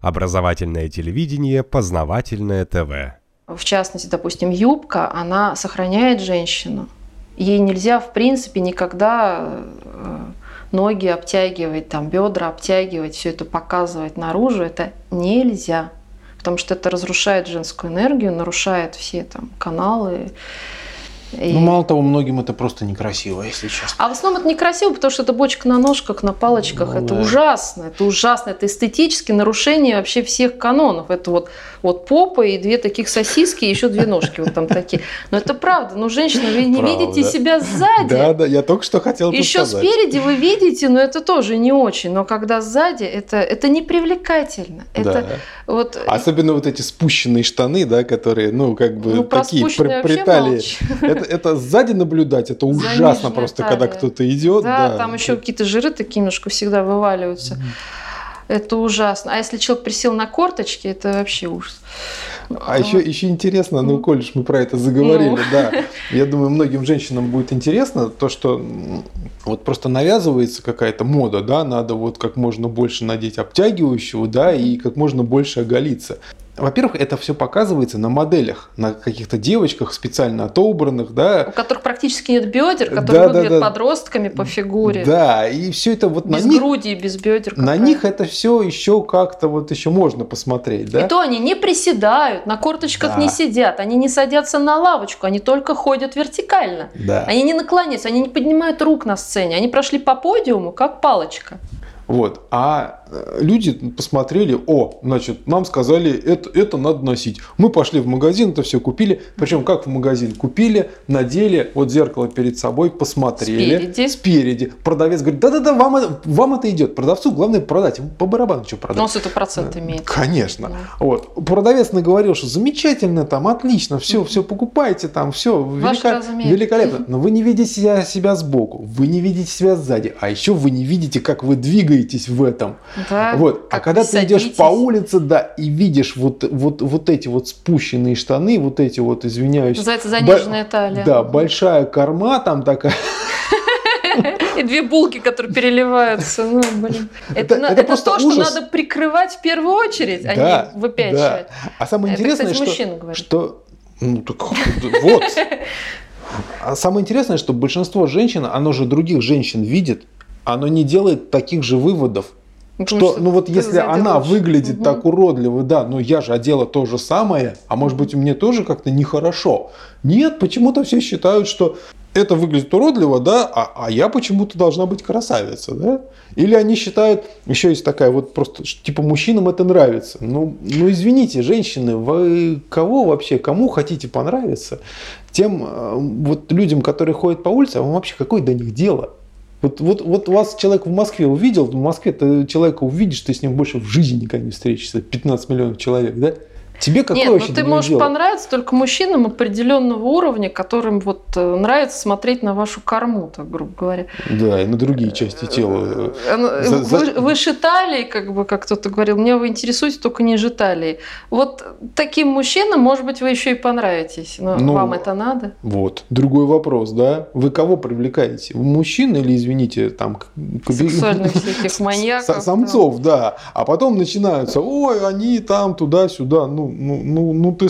Образовательное телевидение, познавательное ТВ. В частности, допустим, юбка, она сохраняет женщину. Ей нельзя, в принципе, никогда э, ноги обтягивать, там, бедра обтягивать, все это показывать наружу. Это нельзя. Потому что это разрушает женскую энергию, нарушает все там каналы, и... Ну, мало того, многим это просто некрасиво, если честно. А в основном это некрасиво, потому что это бочка на ножках, на палочках. Ну, это да. ужасно, это ужасно. Это эстетически нарушение вообще всех канонов. Это вот, вот попа и две таких сосиски, и еще две ножки вот там такие. Но это правда. Но, женщина, вы не правда. видите себя сзади. Да, да, я только что хотел Еще сказать. спереди вы видите, но это тоже не очень. Но когда сзади, это, это непривлекательно. Это да. вот... Особенно вот эти спущенные штаны, да, которые, ну, как бы ну, такие при, притали это, это сзади наблюдать, это ужасно просто, талия. когда кто-то идет. Да, да, там еще какие-то жиры такие немножко всегда вываливаются. Mm. Это ужасно. А если человек присел на корточки, это вообще ужас. А еще, еще интересно, ну, коль мы про это заговорили, ну. да, я думаю, многим женщинам будет интересно то, что вот просто навязывается какая-то мода, да, надо вот как можно больше надеть обтягивающего, да, и как можно больше оголиться. Во-первых, это все показывается на моделях, на каких-то девочках специально отобранных, да. У которых практически нет бедер, которые да, выглядят да, да. подростками по фигуре. Да, и все это вот без на них... груди и без бедер. На них это все еще как-то вот еще можно посмотреть, да. И то они не приседают, на корточках да. не сидят, они не садятся на лавочку, они только ходят вертикально. Да. Они не наклоняются, они не поднимают рук на сцене, они прошли по подиуму как палочка. Вот. А э, люди посмотрели, о, значит, нам сказали, это, это надо носить. Мы пошли в магазин, это все купили. Причем как в магазин? Купили, надели, вот зеркало перед собой, посмотрели. Спереди. Спереди. Продавец говорит, да-да-да, вам, вам это идет. Продавцу главное продать. По барабану что продать. Но он это процент имеет. Конечно. Да. Вот. Продавец наговорил, что замечательно, там, отлично, все, все покупайте, там, все велика... великолепно. Но вы не видите себя сбоку, вы не видите себя сзади, а еще вы не видите, как вы двигаетесь двигаетесь в этом. Да, вот. А когда ты садитесь. идешь по улице, да, и видишь вот, вот, вот эти вот спущенные штаны, вот эти вот, извиняюсь. Называется заниженная бо- талия. Да, большая корма там такая. И две булки, которые переливаются. Ну, блин. Это, это, это, это то, ужас. что надо прикрывать в первую очередь, а да, не выпячивать. Да. А самое это, интересное, кстати, что, что... Ну, так вот. А самое интересное, что большинство женщин, оно же других женщин видит, оно не делает таких же выводов. Ну, что, ну вот если она выглядит угу. так уродливо, да, но я же одела то же самое, а может быть мне тоже как-то нехорошо. Нет, почему-то все считают, что это выглядит уродливо, да, а, а я почему-то должна быть красавица, да? Или они считают, еще есть такая вот просто, типа мужчинам это нравится. Ну, ну извините, женщины, вы кого вообще, кому хотите понравиться? Тем э, вот людям, которые ходят по улице, а вам вообще какое до них дело? Вот, вот, вот вас человек в Москве увидел, в Москве ты человека увидишь, ты с ним больше в жизни никогда не встретишься, 15 миллионов человек, да? Тебе какое Нет, вообще ну ты можешь дело? понравиться только мужчинам определенного уровня, которым вот э, нравится смотреть на вашу корму, так грубо говоря. Да, и на другие части тела. Э, э, вы, выше талии, как бы, как кто-то говорил, меня вы интересуете только ниже талии. Вот таким мужчинам, может быть, вы еще и понравитесь, но ну, вам это надо? Вот, другой вопрос, да? Вы кого привлекаете? Мужчин или, извините, там... Сексуальных всяких маньяков. Самцов, да. А потом начинаются, ой, они там туда-сюда, ну, ну, ну, ну, ты,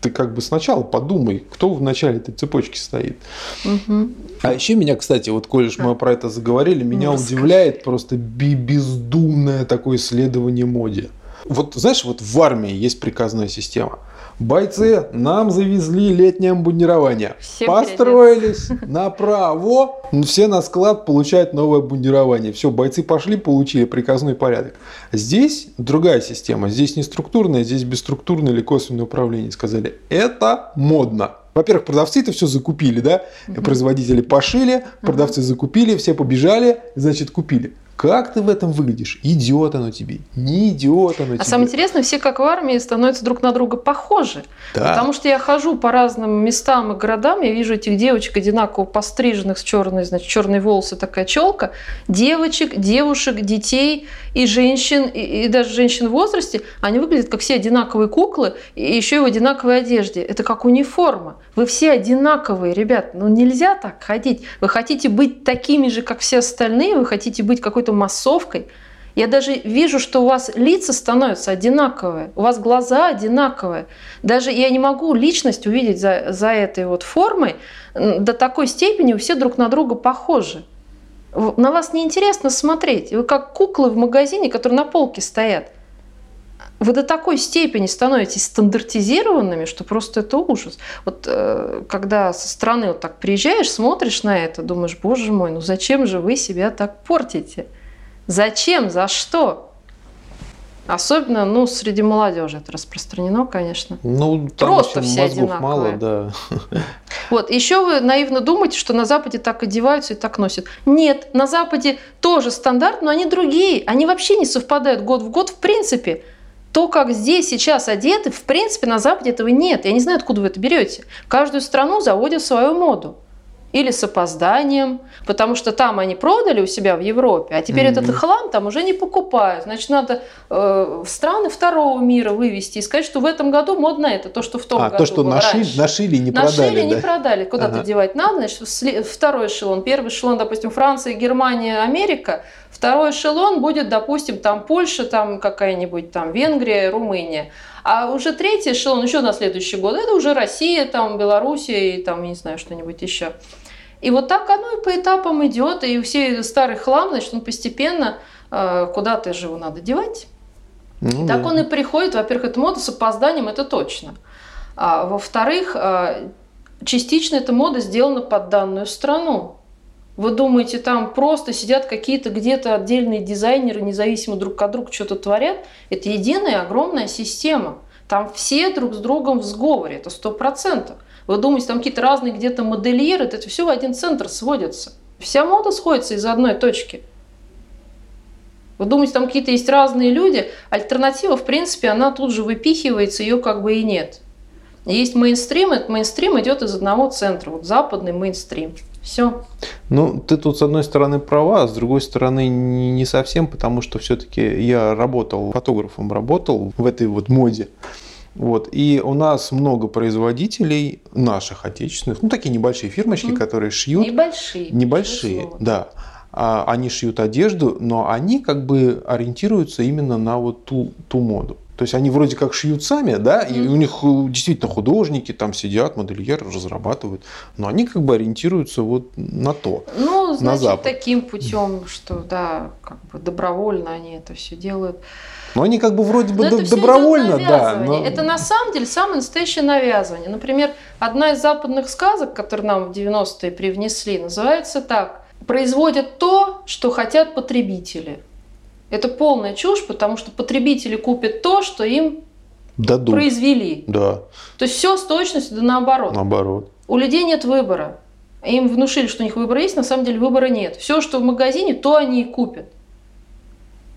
ты как бы сначала подумай, кто в начале этой цепочки стоит. Угу. А еще меня, кстати, вот коль мы про это заговорили, меня ну, удивляет просто бездумное такое исследование моде. Вот знаешь, вот в армии есть приказная система – Бойцы, нам завезли летнее обмундирование. Все Построились направо. Все на склад получают новое обмундирование. Все, бойцы пошли, получили приказной порядок. Здесь другая система. Здесь не структурная, здесь бесструктурное или косвенное управление. Сказали, это модно. Во-первых, продавцы это все закупили, да? Угу. Производители пошили, продавцы угу. закупили, все побежали, значит, купили. Как ты в этом выглядишь? Идет оно тебе, не идет оно а тебе. А самое интересное, все как в армии становятся друг на друга похожи. Да. Потому что я хожу по разным местам и городам, я вижу этих девочек одинаково постриженных с черной, значит, черные волосы, такая челка. Девочек, девушек, детей и женщин, и, и даже женщин в возрасте, они выглядят как все одинаковые куклы, и еще и в одинаковой одежде. Это как униформа. Вы все одинаковые, ребят. Ну нельзя так ходить. Вы хотите быть такими же, как все остальные, вы хотите быть какой-то массовкой. Я даже вижу, что у вас лица становятся одинаковые, у вас глаза одинаковые. Даже я не могу личность увидеть за, за этой вот формой. До такой степени все друг на друга похожи. На вас неинтересно смотреть. Вы как куклы в магазине, которые на полке стоят. Вы до такой степени становитесь стандартизированными, что просто это ужас. Вот э, когда со стороны вот так приезжаешь, смотришь на это, думаешь, боже мой, ну зачем же вы себя так портите? Зачем? За что? Особенно, ну, среди молодежи это распространено, конечно. Ну, там Просто все одинаковые. мало, да. Вот, еще вы наивно думаете, что на Западе так одеваются и так носят. Нет, на Западе тоже стандарт, но они другие. Они вообще не совпадают год в год в принципе. То, как здесь сейчас одеты, в принципе, на Западе этого нет. Я не знаю, откуда вы это берете. Каждую страну заводит свою моду или с опозданием, потому что там они продали у себя в Европе, а теперь mm-hmm. этот хлам там уже не покупают. Значит, надо э, в страны второго мира вывести и сказать, что в этом году модно это, то, что в том а, году то, что было нашили, раньше. нашили не нашили, продали, не да? продали. Куда-то ага. девать надо, значит, второй эшелон. Первый эшелон, допустим, Франция, Германия, Америка. Второй эшелон будет, допустим, там Польша, там какая-нибудь там Венгрия, Румыния. А уже третий эшелон еще на следующий год, это уже Россия, там Белоруссия и там, не знаю, что-нибудь еще. И вот так оно и по этапам идет, и все старый хлам, значит, он постепенно э, куда-то же его надо девать. Ну, так да. он и приходит, во-первых, это мода с опозданием, это точно. А, во-вторых, э, частично эта мода сделана под данную страну. Вы думаете, там просто сидят какие-то где-то отдельные дизайнеры, независимо друг от друга что-то творят? Это единая огромная система. Там все друг с другом в сговоре, это сто процентов. Вы думаете, там какие-то разные где-то модельеры, это все в один центр сводится. Вся мода сходится из одной точки. Вы думаете, там какие-то есть разные люди, альтернатива, в принципе, она тут же выпихивается, ее как бы и нет. Есть мейнстрим, этот мейнстрим идет из одного центра, вот западный мейнстрим. Все. Ну, ты тут с одной стороны права, а с другой стороны не совсем, потому что все-таки я работал, фотографом работал в этой вот моде. Вот. И у нас много производителей наших отечественных, ну такие небольшие фирмочки, mm. которые шьют. Небольшие. Небольшие, да. А, они шьют одежду, но они как бы ориентируются именно на вот ту, ту моду. То есть они вроде как шьют сами, да, и у них э, действительно художники там сидят, модельеры разрабатывают, но они как бы ориентируются вот на то. Ну, значит, на Запад. таким путем, что да, как бы добровольно они это все делают. Но они как бы вроде бы д- добровольно, да. Но... Это на самом деле самое настоящее навязывание. Например, одна из западных сказок, которые нам в 90-е привнесли, называется так. Производят то, что хотят потребители. Это полная чушь, потому что потребители купят то, что им Дадут. произвели. Да. То есть все с точностью да наоборот. Наоборот. У людей нет выбора. Им внушили, что у них выбор есть, на самом деле выбора нет. Все, что в магазине, то они и купят.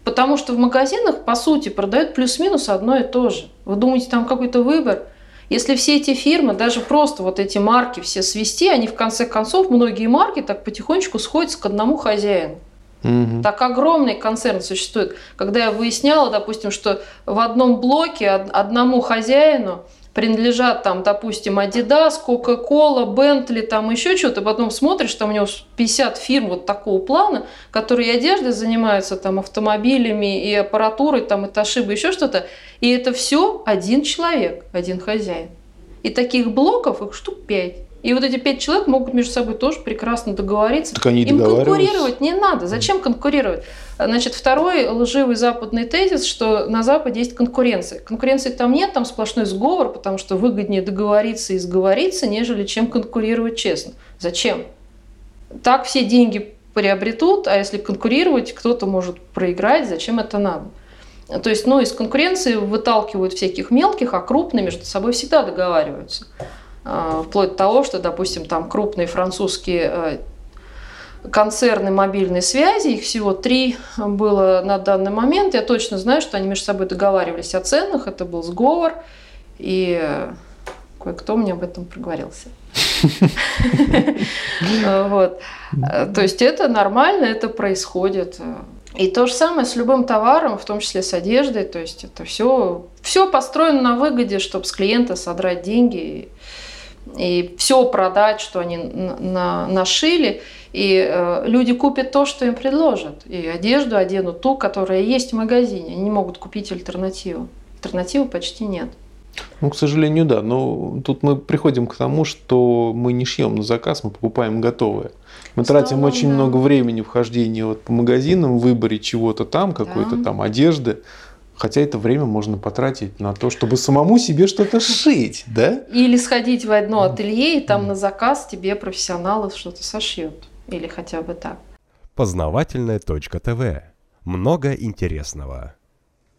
Потому что в магазинах, по сути, продают плюс-минус одно и то же. Вы думаете, там какой-то выбор? Если все эти фирмы, даже просто вот эти марки все свести, они в конце концов, многие марки так потихонечку сходятся к одному хозяину. Угу. Так огромный концерн существует. Когда я выясняла, допустим, что в одном блоке одному хозяину принадлежат там, допустим, Adidas, Coca-Cola, Bentley, там еще что-то, потом смотришь, там у него 50 фирм вот такого плана, которые и одеждой занимаются, там, автомобилями и аппаратурой, там, и Toshiba, еще что-то, и это все один человек, один хозяин. И таких блоков их штук 5. И вот эти пять человек могут между собой тоже прекрасно договориться. Так они Им конкурировать не надо. Зачем конкурировать? Значит, второй лживый западный тезис, что на Западе есть конкуренция. Конкуренции там нет, там сплошной сговор, потому что выгоднее договориться и сговориться, нежели чем конкурировать честно. Зачем? Так все деньги приобретут, а если конкурировать, кто-то может проиграть, зачем это надо? То есть, ну, из конкуренции выталкивают всяких мелких, а крупные между собой всегда договариваются. А, вплоть до того, что, допустим, там крупные французские э, концерны мобильной связи, их всего три было на данный момент. Я точно знаю, что они между собой договаривались о ценах, это был сговор, и кое-кто мне об этом проговорился. Вот. То есть это нормально, это происходит. И то же самое с любым товаром, в том числе с одеждой. То есть это все, все построено на выгоде, чтобы с клиента содрать деньги и все продать, что они на, нашили, и э, люди купят то, что им предложат, и одежду оденут ту, которая есть в магазине, они не могут купить альтернативу. Альтернативы почти нет. Ну, к сожалению, да. Но тут мы приходим к тому, что мы не шьем на заказ, мы покупаем готовое. Мы тратим очень да. много времени в хождении вот по магазинам, в выборе чего-то там, какой-то да. там одежды. Хотя это время можно потратить на то, чтобы самому себе что-то шить, да? Или сходить в одно ателье, и там на заказ тебе профессионалы что-то сошьют. Или хотя бы так. Познавательная точка ТВ. Много интересного.